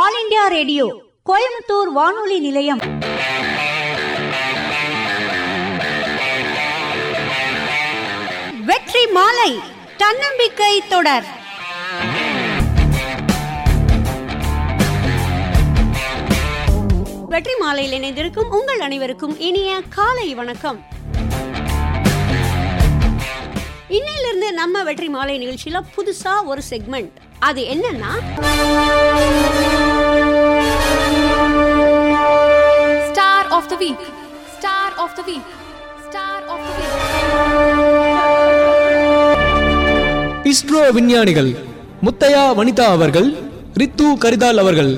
All India radio Coimbatore வானொலி நிலையம். வெற்றி மாலை தன்னம்பிக்கை தொடர். வெற்றி மாலையில் இணைந்திருக்கும் உங்கள் அனைவருக்கும் இனிய காலை வணக்கம். இன்னையிலிருந்து நம்ம வெற்றி மாலை நிகழ்ச்சியில புதுசா ஒரு செக்மெண்ட் அது என்னன்னா Star of the Week. Star of the Week. Star of the Week. ISRO விஞ்ஞானிகள் முத்தையா வனிதா அவர்கள் ரித்து கரிதால் அவர்கள்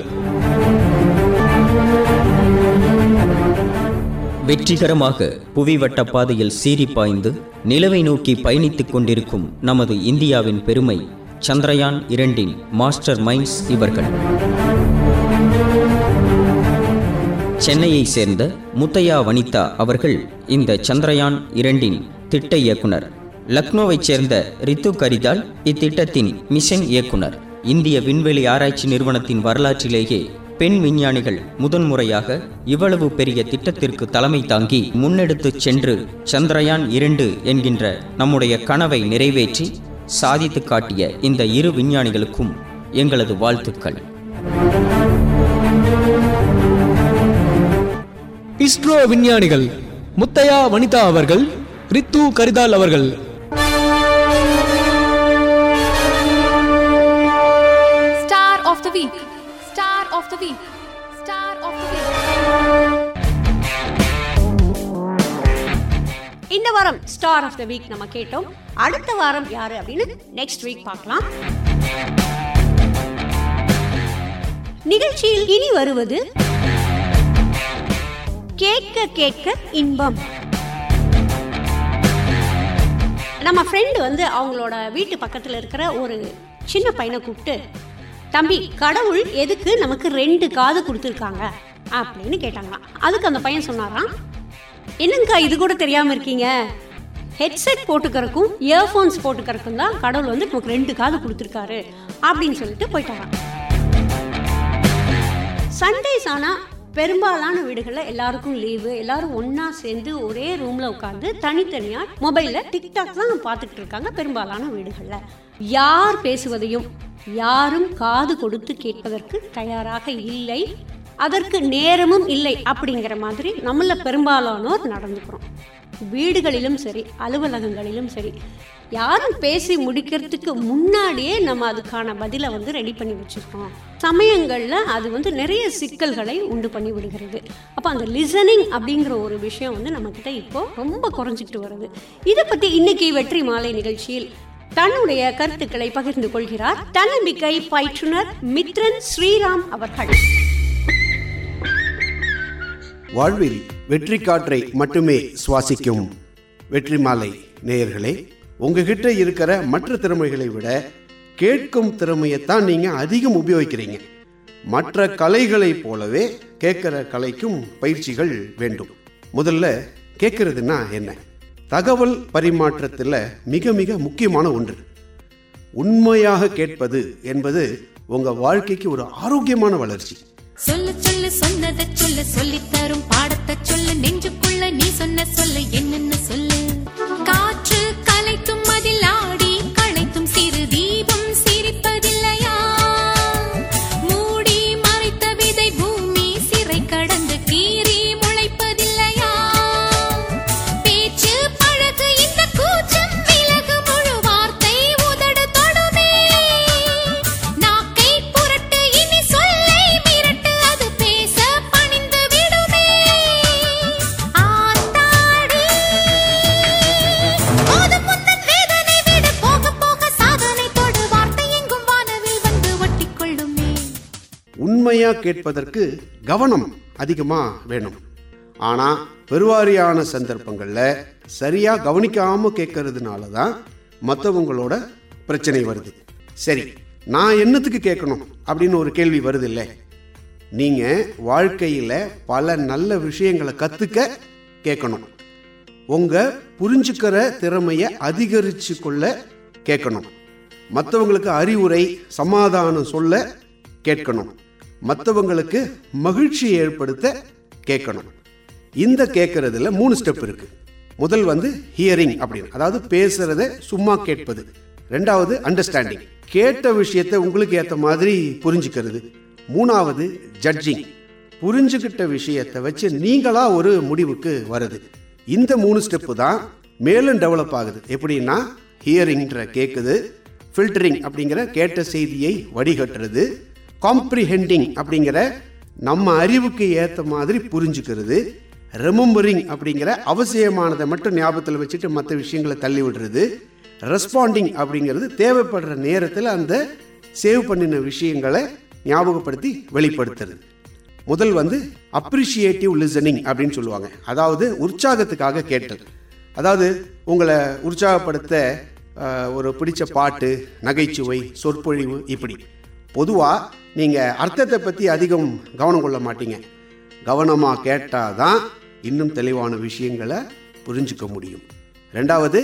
வெற்றிகரமாக புவிவட்ட பாதையில் சீறி பாய்ந்து நிலவை நோக்கி பயணித்துக் கொண்டிருக்கும் நமது இந்தியாவின் பெருமை சந்திரயான் இரண்டின் மாஸ்டர் மைண்ட்ஸ் இவர்கள். சென்னையை சேர்ந்த முத்தையா வனிதா அவர்கள் இந்த சந்திரயான் இரண்டின் திட்ட இயக்குனர். லக்னோவைச் சேர்ந்த ரித்து கரிதால் இத்திட்டத்தின் மிஷன் இயக்குனர். இந்திய விண்வெளி ஆராய்ச்சி நிறுவனத்தின் வரலாற்றிலேயே பெண் விஞ்ஞானிகள் முதன்முறையாக இவ்வளவு பெரிய திட்டத்திற்கு தலைமை தாங்கி முன்னெடுத்துச் சென்று சந்திரயான் இரண்டு என்கின்ற நம்முடைய கனவை நிறைவேற்றி சாதித்து காட்டிய இந்த இரு விஞ்ஞானிகளுக்கும் எங்களது வாழ்த்துக்கள். இஸ்ரோ விஞ்ஞானிகள் முத்தையா வனிதா அவர்கள் ரித்து கரிதால் அவர்கள் of the Week. Star of the Week. இந்த வாரம் ஸ்டார் ஆஃப் த வீக் நம்ம கேட்டோம் அடுத்த வாரம் யாரு அப்படின்னு நெக்ஸ்ட் வீக் பார்க்கலாம் நிகழ்ச்சியில் இனி வருவது கேட்க கேட்க இன்பம் நம்ம ஃப்ரெண்டு வந்து அவங்களோட வீட்டு பக்கத்தில் இருக்கிற ஒரு சின்ன பையனை கூப்பிட்டு தம்பி கடவுள் எதுக்கு நமக்கு ரெண்டு காது கொடுத்துருக்காங்க? அப்படின்னு கேட்டாங்களாம். அதுக்கு அந்த பையன் சொன்னாராம் என்னங்கக்கா இது கூட தெரியாமல் இருக்கீங்க? ஹெட்செட் போட்டுக்கிறக்கும் இயர்ஃபோன்ஸ் போட்டுக்கிறக்கும் தான் கடவுள் வந்து நமக்கு ரெண்டு காது கொடுத்துருக்காரு அப்படின்னு சொல்லிட்டு போயிட்டாராம். சண்டேஸ் ஆனால் பெரும்பாலான வீடுகளில் எல்லாருக்கும் லீவு எல்லாரும் ஒன்றா சேர்ந்து ஒரே ரூமில் உட்காந்து தனித்தனியாக மொபைலில் டிக்டாக் தான் பார்த்துக்கிட்டு இருக்காங்க பெரும்பாலான வீடுகளில். யார் பேசுவதையும் யாரும் காது கொடுத்து கேட்பதற்கு தயாராக இல்லை. அதற்கு நேரமும் இல்லை அப்படிங்கிற மாதிரி நம்மள பெரும்பாலானோர் நடந்துக்கிறோம். வீடுகளிலும் சரி அலுவலகங்களிலும் சரி யாரும் பேசி முடிக்கிறதுக்கு முன்னாடியே நம்ம அதுக்கான பதிலை வந்து ரெடி பண்ணி வச்சுருக்கோம். சமயங்களில் அது வந்து நிறைய சிக்கல்களை உண்டு பண்ணி விடுகிறது. அப்போ அந்த லிசனிங் அப்படிங்கிற ஒரு விஷயம் வந்து நம்மக்கிட்ட இப்போது ரொம்ப குறைஞ்சிட்டு வருது. இதை பற்றி இன்னைக்கு வெற்றி மாலை நிகழ்ச்சியில் தன்னுடைய கருத்துக்களை பகிர்ந்து கொள்கிறார் தன்னம்பிக்கை பயிற்றுனர் மித்ரன் ஸ்ரீராம் அவர்கள். வாழ்வில் வெற்றி காற்றை மட்டுமே சுவாசிக்கும் வெற்றி மாலை நேயர்களே உங்ககிட்ட இருக்கிற மற்ற திறமைகளை விட கேட்கும் திறமையைத்தான் நீங்க அதிகம் உபயோகிக்கிறீங்க. மற்ற கலைகளைப் போலவே கேட்கிற கலைக்கும் பயிற்சிகள் வேண்டும். முதல்ல கேட்கறதுன்னா என்ன? தகவல் பரிமாற்றத்தில் மிக மிக முக்கியமான ஒன்று. உண்மையாக கேட்பது என்பது உங்க வாழ்க்கைக்கு ஒரு ஆரோக்கியமான வளர்ச்சி. சொல்லு சொல்லு சொன்னதை சொல்ல சொல்லி தரும் பாடத்தை சொல்லு நெஞ்சுக்குள்ள நீ சொன்ன சொல்ல என்னென்ன சொல்லு உண்மையா கேட்பதற்கு கவனம் அதிகமா வேணும். ஆனா பெருவாரியான சந்தர்ப்பங்கள்ல சரியா கவனிக்காம கேட்கறதுனால தான் மற்றவங்களோட பிரச்சனை வருது. சரி நான் என்னத்துக்கு கேட்கணும் அப்படின்னு ஒரு கேள்வி வருது இல்லை நீங்க வாழ்க்கையில பல நல்ல விஷயங்களை கத்துக்க கேட்கணும். உங்க புரிஞ்சுக்கிற திறமையை அதிகரிச்சு கொள்ள கேட்கணும். மற்றவங்களுக்கு அறிவுரை சமாதானம் சொல்ல கேட்கணும். மற்றவங்களுக்கு மகிழ்ச்சியை ஏற்படுத்த கேட்கணும். இந்த கேட்கறதுல மூணு ஸ்டெப் இருக்கு. முதல் வந்து ஹியரிங் அப்படின்னு. அதாவது பேசுறத சும்மா கேட்பது. ரெண்டாவது அண்டர்ஸ்டாண்டிங் கேட்ட விஷயத்தை உங்களுக்கு ஏற்ற மாதிரி புரிஞ்சுக்கிறது. மூணாவது ஜட்ஜிங் புரிஞ்சுக்கிட்ட விஷயத்தை வச்சு நீங்களா ஒரு முடிவுக்கு வருது இந்த மூணு ஸ்டெப்பு தான் மேலும் டெவலப் ஆகுது. எப்படின்னா ஹியரிங்ன்ற கேட்குது ஃபில்டரிங் அப்படிங்கிற கேட்ட செய்தியை வடிகட்டுறது. காம்ப்ரிஹெண்டிங் அப்படிங்கிற நம்ம அறிவுக்கு ஏற்ற மாதிரி புரிஞ்சுக்கிறது ரெமம்பரிங் அப்படிங்கிற அவசியமானதை மட்டும் ஞாபகத்தில் வச்சுட்டு மற்ற விஷயங்களை தள்ளி விடுறது ரெஸ்பாண்டிங் அப்படிங்கிறது தேவைப்படுற நேரத்தில் அந்த சேவ் பண்ணின விஷயங்களை ஞாபகப்படுத்தி வெளிப்படுத்துறது. முதல் வந்து அப்ரிஷியேட்டிவ் லிசனிங் அப்படின்னு சொல்லுவாங்க. அதாவது உற்சாகத்துக்காக கேட்டல். அதாவது உங்களை உற்சாகப்படுத்த ஒரு பிடிச்ச பாட்டு நகைச்சுவை சொற்பொழிவு இப்படி. பொதுவாக நீங்கள் அர்த்தத்தை பற்றி அதிகம் கவனம் கொள்ள மாட்டீங்க. கவனமாக கேட்டால் தான் இன்னும் தெளிவான விஷயங்களை புரிஞ்சுக்க முடியும். ரெண்டாவது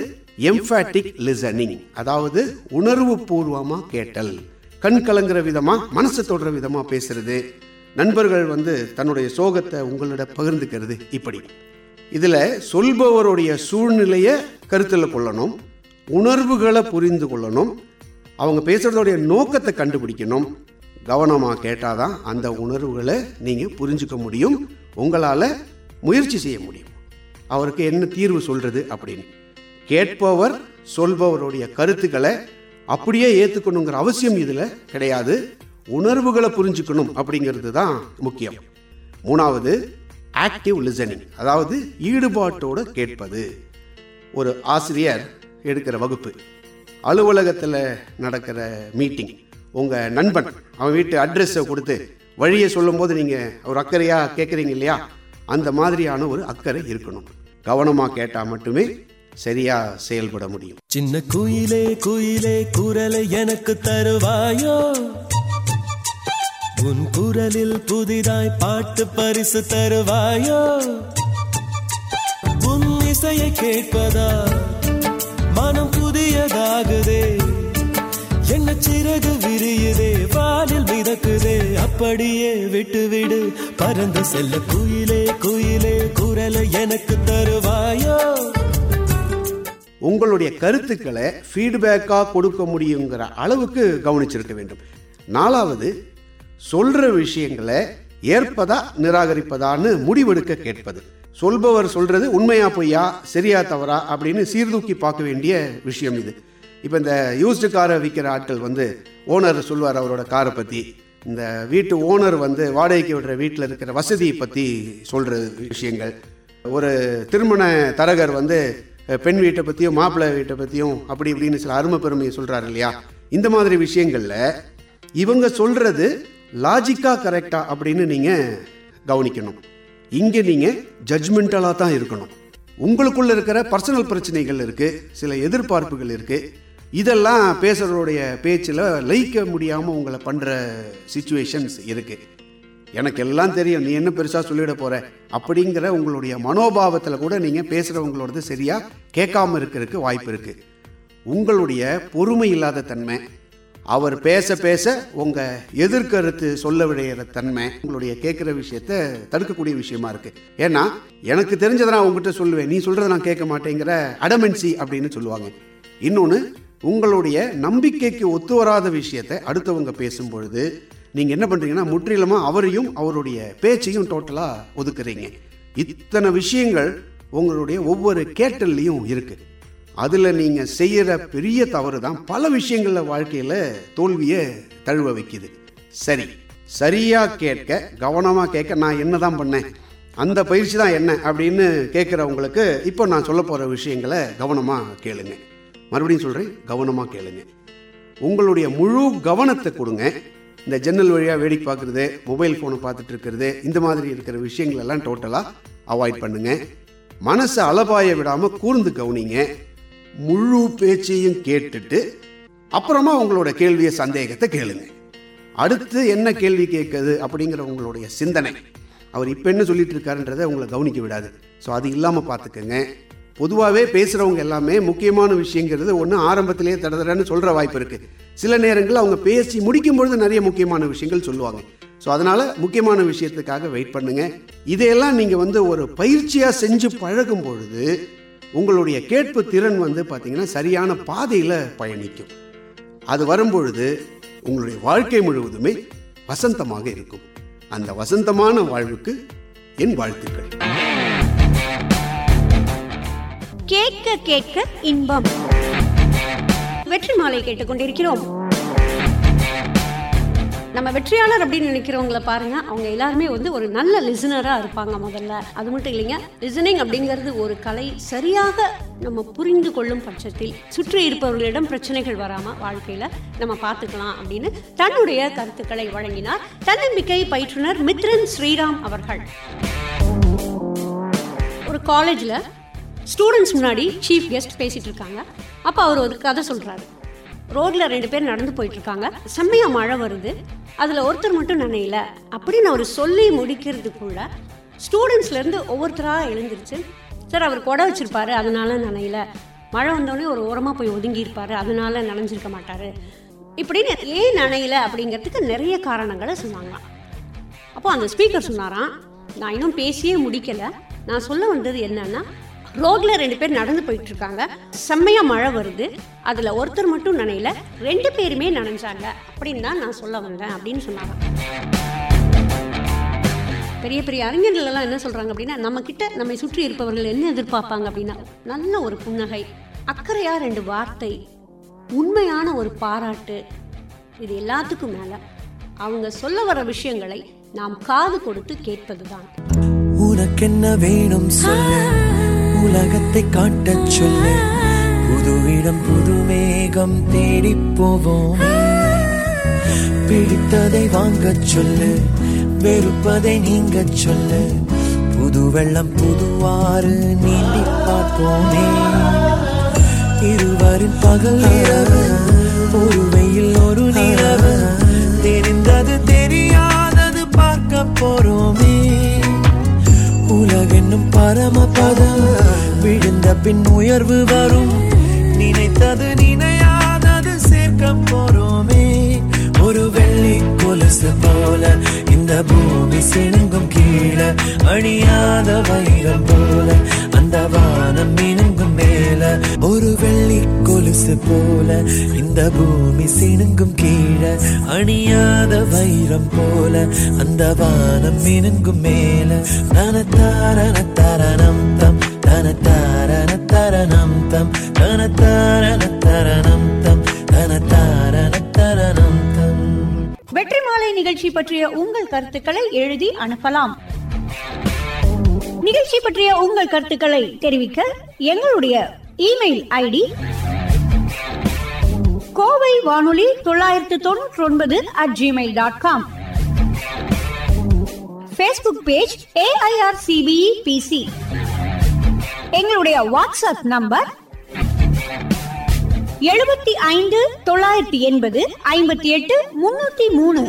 எம்ஃபேட்டிக் லிசனிங் அதாவது உணர்வு பூர்வமாக கேட்டல். கண் கலங்குற விதமாக மனசு தொடுற விதமாக பேசுறது. நண்பர்கள் வந்து தன்னுடைய சோகத்தை உங்களோட பகிர்ந்துக்கிறது இப்படி. இதில் சொல்பவருடைய சூழ்நிலையை கருத்தில் கொள்ளணும் உணர்வுகளை புரிந்து கொள்ளணும் அவங்க பேசுகிறதோடைய நோக்கத்தை கண்டுபிடிக்கணும் கவனமாக கேட்டால் தான் அந்த உணர்வுகளை நீங்கள் புரிஞ்சுக்க முடியும் உங்களால் முயற்சி செய்ய முடியும். அவருக்கு என்ன தீர்வு சொல்கிறது அப்படின்னு. கேட்பவர் சொல்பவருடைய கருத்துக்களை அப்படியே ஏற்றுக்கணுங்கிற அவசியம் இதில் கிடையாது. உணர்வுகளை புரிஞ்சுக்கணும் அப்படிங்கிறது தான் முக்கியம். மூணாவது ஆக்டிவ் லிசனிங் அதாவது ஈடுபாட்டோட கேட்பது. ஒரு ஆசிரியர் எடுக்கிற வகுப்பு அலுவலகத்தில் நடக்கிற மீட்டிங் உங்கள் நண்பன் அவன் வீட்டு அட்ரஸை கொடுத்து வழியை சொல்லும்போது நீங்கள் ஒரு அக்கறையாக கேட்குறீங்க இல்லையா? அந்த மாதிரியான ஒரு அக்கறை இருக்கணும். கவனமாக கேட்டால் மட்டுமே சரியா செயல்பட முடியும். சின்ன குயிலே குயிலே குரலை எனக்கு தருவாயோ? உன் குரலில் புதிதாய் பாட்டு பரிசு தருவாயோ? உன் இசையை கேட்பதா? மனம் புதியதாகுதே? சிறகு விரியுதே வானில் மிதக்குதே அப்படியே விட்டு விடு பறந்து செல்ல குயிலே குயிலே குரலை எனக்கு தருவாயோ? உங்களுடைய கருத்துக்களை ஃபீட்பேக்காக கொடுக்க முடியுங்கிற அளவுக்கு கவனிச்சிருக்க வேண்டும். நாலாவது சொல்கிற விஷயங்களை ஏற்பதா நிராகரிப்பதான்னு முடிவெடுக்க கேட்பது. சொல்பவர் சொல்கிறது உண்மையா பொய்யா சரியா தவறா அப்படின்னு சீர்தூக்கி பார்க்க வேண்டிய விஷயம் இது. இப்போ இந்த யூஸ்டு காரை விற்கிற ஆட்கள் வந்து ஓனர் சொல்லுவார் அவரோட காரை பற்றி இந்த வீட்டு ஓனர் வந்து வாடகைக்கு விடுற வீட்டில் இருக்கிற வசதியை பற்றி சொல்கிற விஷயங்கள். ஒரு திருமண தரகர் வந்து பெண் வீட்டை பற்றியும் மாப்பிள்ளை வீட்டை பற்றியும் அப்படி இப்படின்னு சில அருமை பெருமையை சொல்கிறாரு இல்லையா? இந்த மாதிரி விஷயங்களில் இவங்க சொல்கிறது லாஜிக்காக கரெக்டாக அப்படின்னு நீங்கள் கவனிக்கணும். இங்கே நீங்கள் ஜட்ஜ்மெண்டலாக தான் இருக்கணும். உங்களுக்குள்ள இருக்கிற பர்சனல் பிரச்சனைகள் இருக்குது சில எதிர்பார்ப்புகள் இருக்குது இதெல்லாம் பேசுகிறவருடைய பேச்சில் லயிக்க முடியாமல் உங்களை பண்ணுற சுச்சுவேஷன்ஸ் இருக்குது எனக்கு எல்லாம் தெரியும். நீ என்ன பெருசாக சொல்லிட போகிற அப்படிங்கிற உங்களுடைய மனோபாவத்தில் கூட நீங்கள் பேசுகிறவங்களோடது சரியாக கேட்காம இருக்கிறதுக்கு வாய்ப்பு இருக்குது உங்களுடைய பொறுமை இல்லாத தன்மை அவர் பேச பேச உங்கள் எதிர்கருத்து சொல்ல விடையிற தன்மை உங்களுடைய கேட்குற விஷயத்த தடுக்கக்கூடிய விஷயமா இருக்குது ஏன்னா எனக்கு தெரிஞ்சதை நான் உங்ககிட்ட சொல்லுவேன். நீ சொல்கிறத நான் கேட்க மாட்டேங்கிற அடமென்சி அப்படின்னு சொல்லுவாங்க. இன்னொன்று உங்களுடைய நம்பிக்கைக்கு ஒத்து வராத விஷயத்தை அடுத்தவங்க பேசும் பொழுது நீங்கள் என்ன பண்ணுறீங்கன்னா முற்றிலுமாக அவரையும் அவருடைய பேச்சையும் டோட்டலாக ஒதுக்குறீங்க. இத்தனை விஷயங்கள் உங்களுடைய ஒவ்வொரு கேட்டல்லையும் இருக்குது அதில் நீங்கள் செய்கிற பெரிய தவறு தான் பல விஷயங்களில் வாழ்க்கையில் தோல்வியை தழுவ வைக்குது. சரி சரியாக கேட்க கவனமாக கேட்க நான் என்ன தான் பண்ணேன்? அந்த பயிற்சி தான் என்ன அப்படின்னு கேட்குறவங்களுக்கு இப்போ நான் சொல்ல போகிற விஷயங்களை கவனமாக கேளுங்கள் மறுபடியும் சொல்கிறேன் கவனமாக கேளுங்க. உங்களுடைய முழு கவனத்தை கொடுங்க. இந்த ஜன்னல் வழியாக வேடிக்கை பார்க்குறது மொபைல் ஃபோனை பார்த்துட்டு இருக்கிறது இந்த மாதிரி இருக்கிற விஷயங்களெல்லாம் டோட்டலாக அவாய்ட் பண்ணுங்க. மனசை அலபாய விடாமல் கூர்ந்து கவனிங்க. முழு பேச்சையும் கேட்டுட்டு அப்புறமா உங்களோட கேள்வியை சந்தேகத்தை கேளுங்க. அடுத்து என்ன கேள்வி கேட்குது அப்படிங்கிற உங்களுடைய சிந்தனை. அவர் இப்போ என்ன சொல்லிட்டு இருக்காருன்றதை உங்களை கவனிக்க விடாது. ஸோ அது இல்லாமல் பார்த்துக்கங்க. பொதுவாகவே பேசுகிறவங்க எல்லாமே முக்கியமான விஷயங்கிறது ஒன்று ஆரம்பத்திலேயே தடதடன்னு சொல்கிற வாய்ப்பு இருக்குது சில நேரங்களில் அவங்க பேசி முடிக்கும் பொழுது நிறைய முக்கியமான விஷயங்கள் சொல்லுவாங்க. ஸோ அதனால் முக்கியமான விஷயத்துக்காக வெயிட் பண்ணுங்கள் இதையெல்லாம் நீங்கள் வந்து ஒரு பயிற்சியாக செஞ்சு பழகும் பொழுது உங்களுடைய கேட்பு திறன் வந்து பார்த்திங்கன்னா சரியான பாதையில் பயணிக்கும். அது வரும்பொழுது உங்களுடைய வாழ்க்கை முழுவதுமே வசந்தமாக இருக்கும். அந்த வசந்தமான வாழ்வுக்கு என் வாழ்த்துக்கள். கேட்க கேட்க இன்பம். வெற்றி மாலை கேட்டுக்கொண்டிருக்கிறோம். நம்ம வெற்றியாளர் அப்படின்னு நினைக்கிறவங்கள பாருங்க. அவங்க எல்லாருமே வந்து ஒரு நல்ல லிசனராக இருப்பாங்க முதல்ல. அது மட்டும் இல்லைங்க லிசனிங் அப்படிங்கிறது ஒரு கலை சரியாக நம்ம புரிந்து கொள்ளும் பட்சத்தில் சுற்றி இருப்பவர்களிடம் பிரச்சனைகள் வராம வாழ்க்கையில நம்ம பார்த்துக்கலாம் அப்படின்னு தன்னுடைய கருத்துக்களை வழங்கினார் தன்னம்பிக்கை பயிற்றுனர் மித்ரன் ஸ்ரீராம் அவர்கள். ஒரு காலேஜில் ஸ்டூடெண்ட்ஸ் முன்னாடி சீஃப் கெஸ்ட் பேசிட்டு இருக்காங்க. அப்போ அவர் ஒரு கதை சொல்கிறாரு ரோட்ல ரெண்டு பேர் நடந்து போயிட்டு இருக்காங்க செம்மையா மழை வருது. அதில் ஒருத்தர் மட்டும் நினையில. அப்படின்னு அவர் சொல்லி முடிக்கிறதுக்குள்ள ஸ்டூடெண்ட்ஸ்லேருந்து ஒவ்வொருத்தராக எழுந்துருச்சு சார் அவர் கொடை வச்சிருப்பாரு. அதனால நினையில. மழை வந்தோடனே ஒரு ஓரமாக போய் ஒதுங்கியிருப்பாரு. அதனால நனைஞ்சிருக்க மாட்டாரு. இப்படின்னு ஏன் நினையில அப்படிங்கிறதுக்கு நிறைய காரணங்களை சொன்னாங்களாம் அப்போ அந்த ஸ்பீக்கர் சொன்னாராம் நான் இன்னும் பேசியே முடிக்கலை. நான் சொல்ல வந்தது என்னன்னா ரோட்ல ரெண்டு பேர் நடந்து போயிட்டு இருக்காங்க செம்மையா மழை வருது. அதுல ஒருத்தர் மட்டும் நனையல. ரெண்டு பேருமே நனைஞ்சாங்க. அப்படின்னு தான் நான் சொல்ல வந்தேன் அப்படின்னு சொன்னாங்க. பெரிய பெரிய அறிஞர்கள் எல்லாம் என்ன சொல்றாங்க அப்படின்னா நம்ம கிட்ட நம்மை சுற்றி இருப்பவர்கள் என்ன எதிர்பார்ப்பாங்க அப்படின்னா நல்ல ஒரு புன்னகை அக்கறையா ரெண்டு வார்த்தை உண்மையான ஒரு பாராட்டு இது எல்லாத்துக்கும் மேல. அவங்க சொல்ல வர விஷயங்களை நாம் காது கொடுத்து கேட்பதுதான். உனக்கென்ன வேணும் சொல்லு. உலகத்தை காட்டச் சொல்லு புது இடம் புது மேகம் தேடி போவோம். பிடித்ததை வாங்கச் சொல்லு வெறுப்பதை நீங்க சொல்லு புது வெள்ளம் புதுவாறு நீந்தி பார்ப்போமே. இருவரின் பகல் இரவு ஒரு வெயில் ஒரு நிலவு தெரிந்தது தெரியாதது பார்க்க போறோமே. உலகென்னும் பரமபதம் விழுந்த பின் உயர்வு வரும். நினைத்தது நினையாதது சேர்க்க போறோமே. ஒரு வெள்ளி கொலுசு போல இந்த பூமி சிணுங்கும் கீழே. அணியாத வைரம் போல அந்த வானம் மினுங்கும் மேல. ஒரு வெள்ளி கொலுசு போல இந்த பூமி சிணுங்கும் கீழே. அணியாத வைரம் போல அந்த வானம் மினுங்கும் மேல. தன தாரண தரணம் நிகழ்ச்சி பற்றிய உங்கள் கருத்துக்களை எழுதி அனுப்பலாம். நிகழ்ச்சி பற்றிய உங்கள் கருத்துக்களை தெரிவிக்க எங்களுடைய இமெயில் ஐடி கோவை வானொலி தொள்ளாயிரத்து தொண்ணூற்றி ஒன்பது at Gmail dot com Facebook page AIR CBE PC எங்களுடைய வாட்ஸ்அப் நம்பர் எழுபத்தி ஐந்து தொள்ளாயிரத்தி எண்பது ஐம்பத்தி எட்டு முன்னூத்தி மூணு.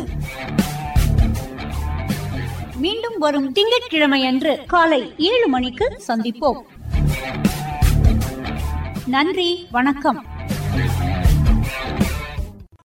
மீண்டும் வரும் திங்கட்கிழமை அன்று காலை ஏழு மணிக்கு சந்திப்போம். நன்றி வணக்கம்.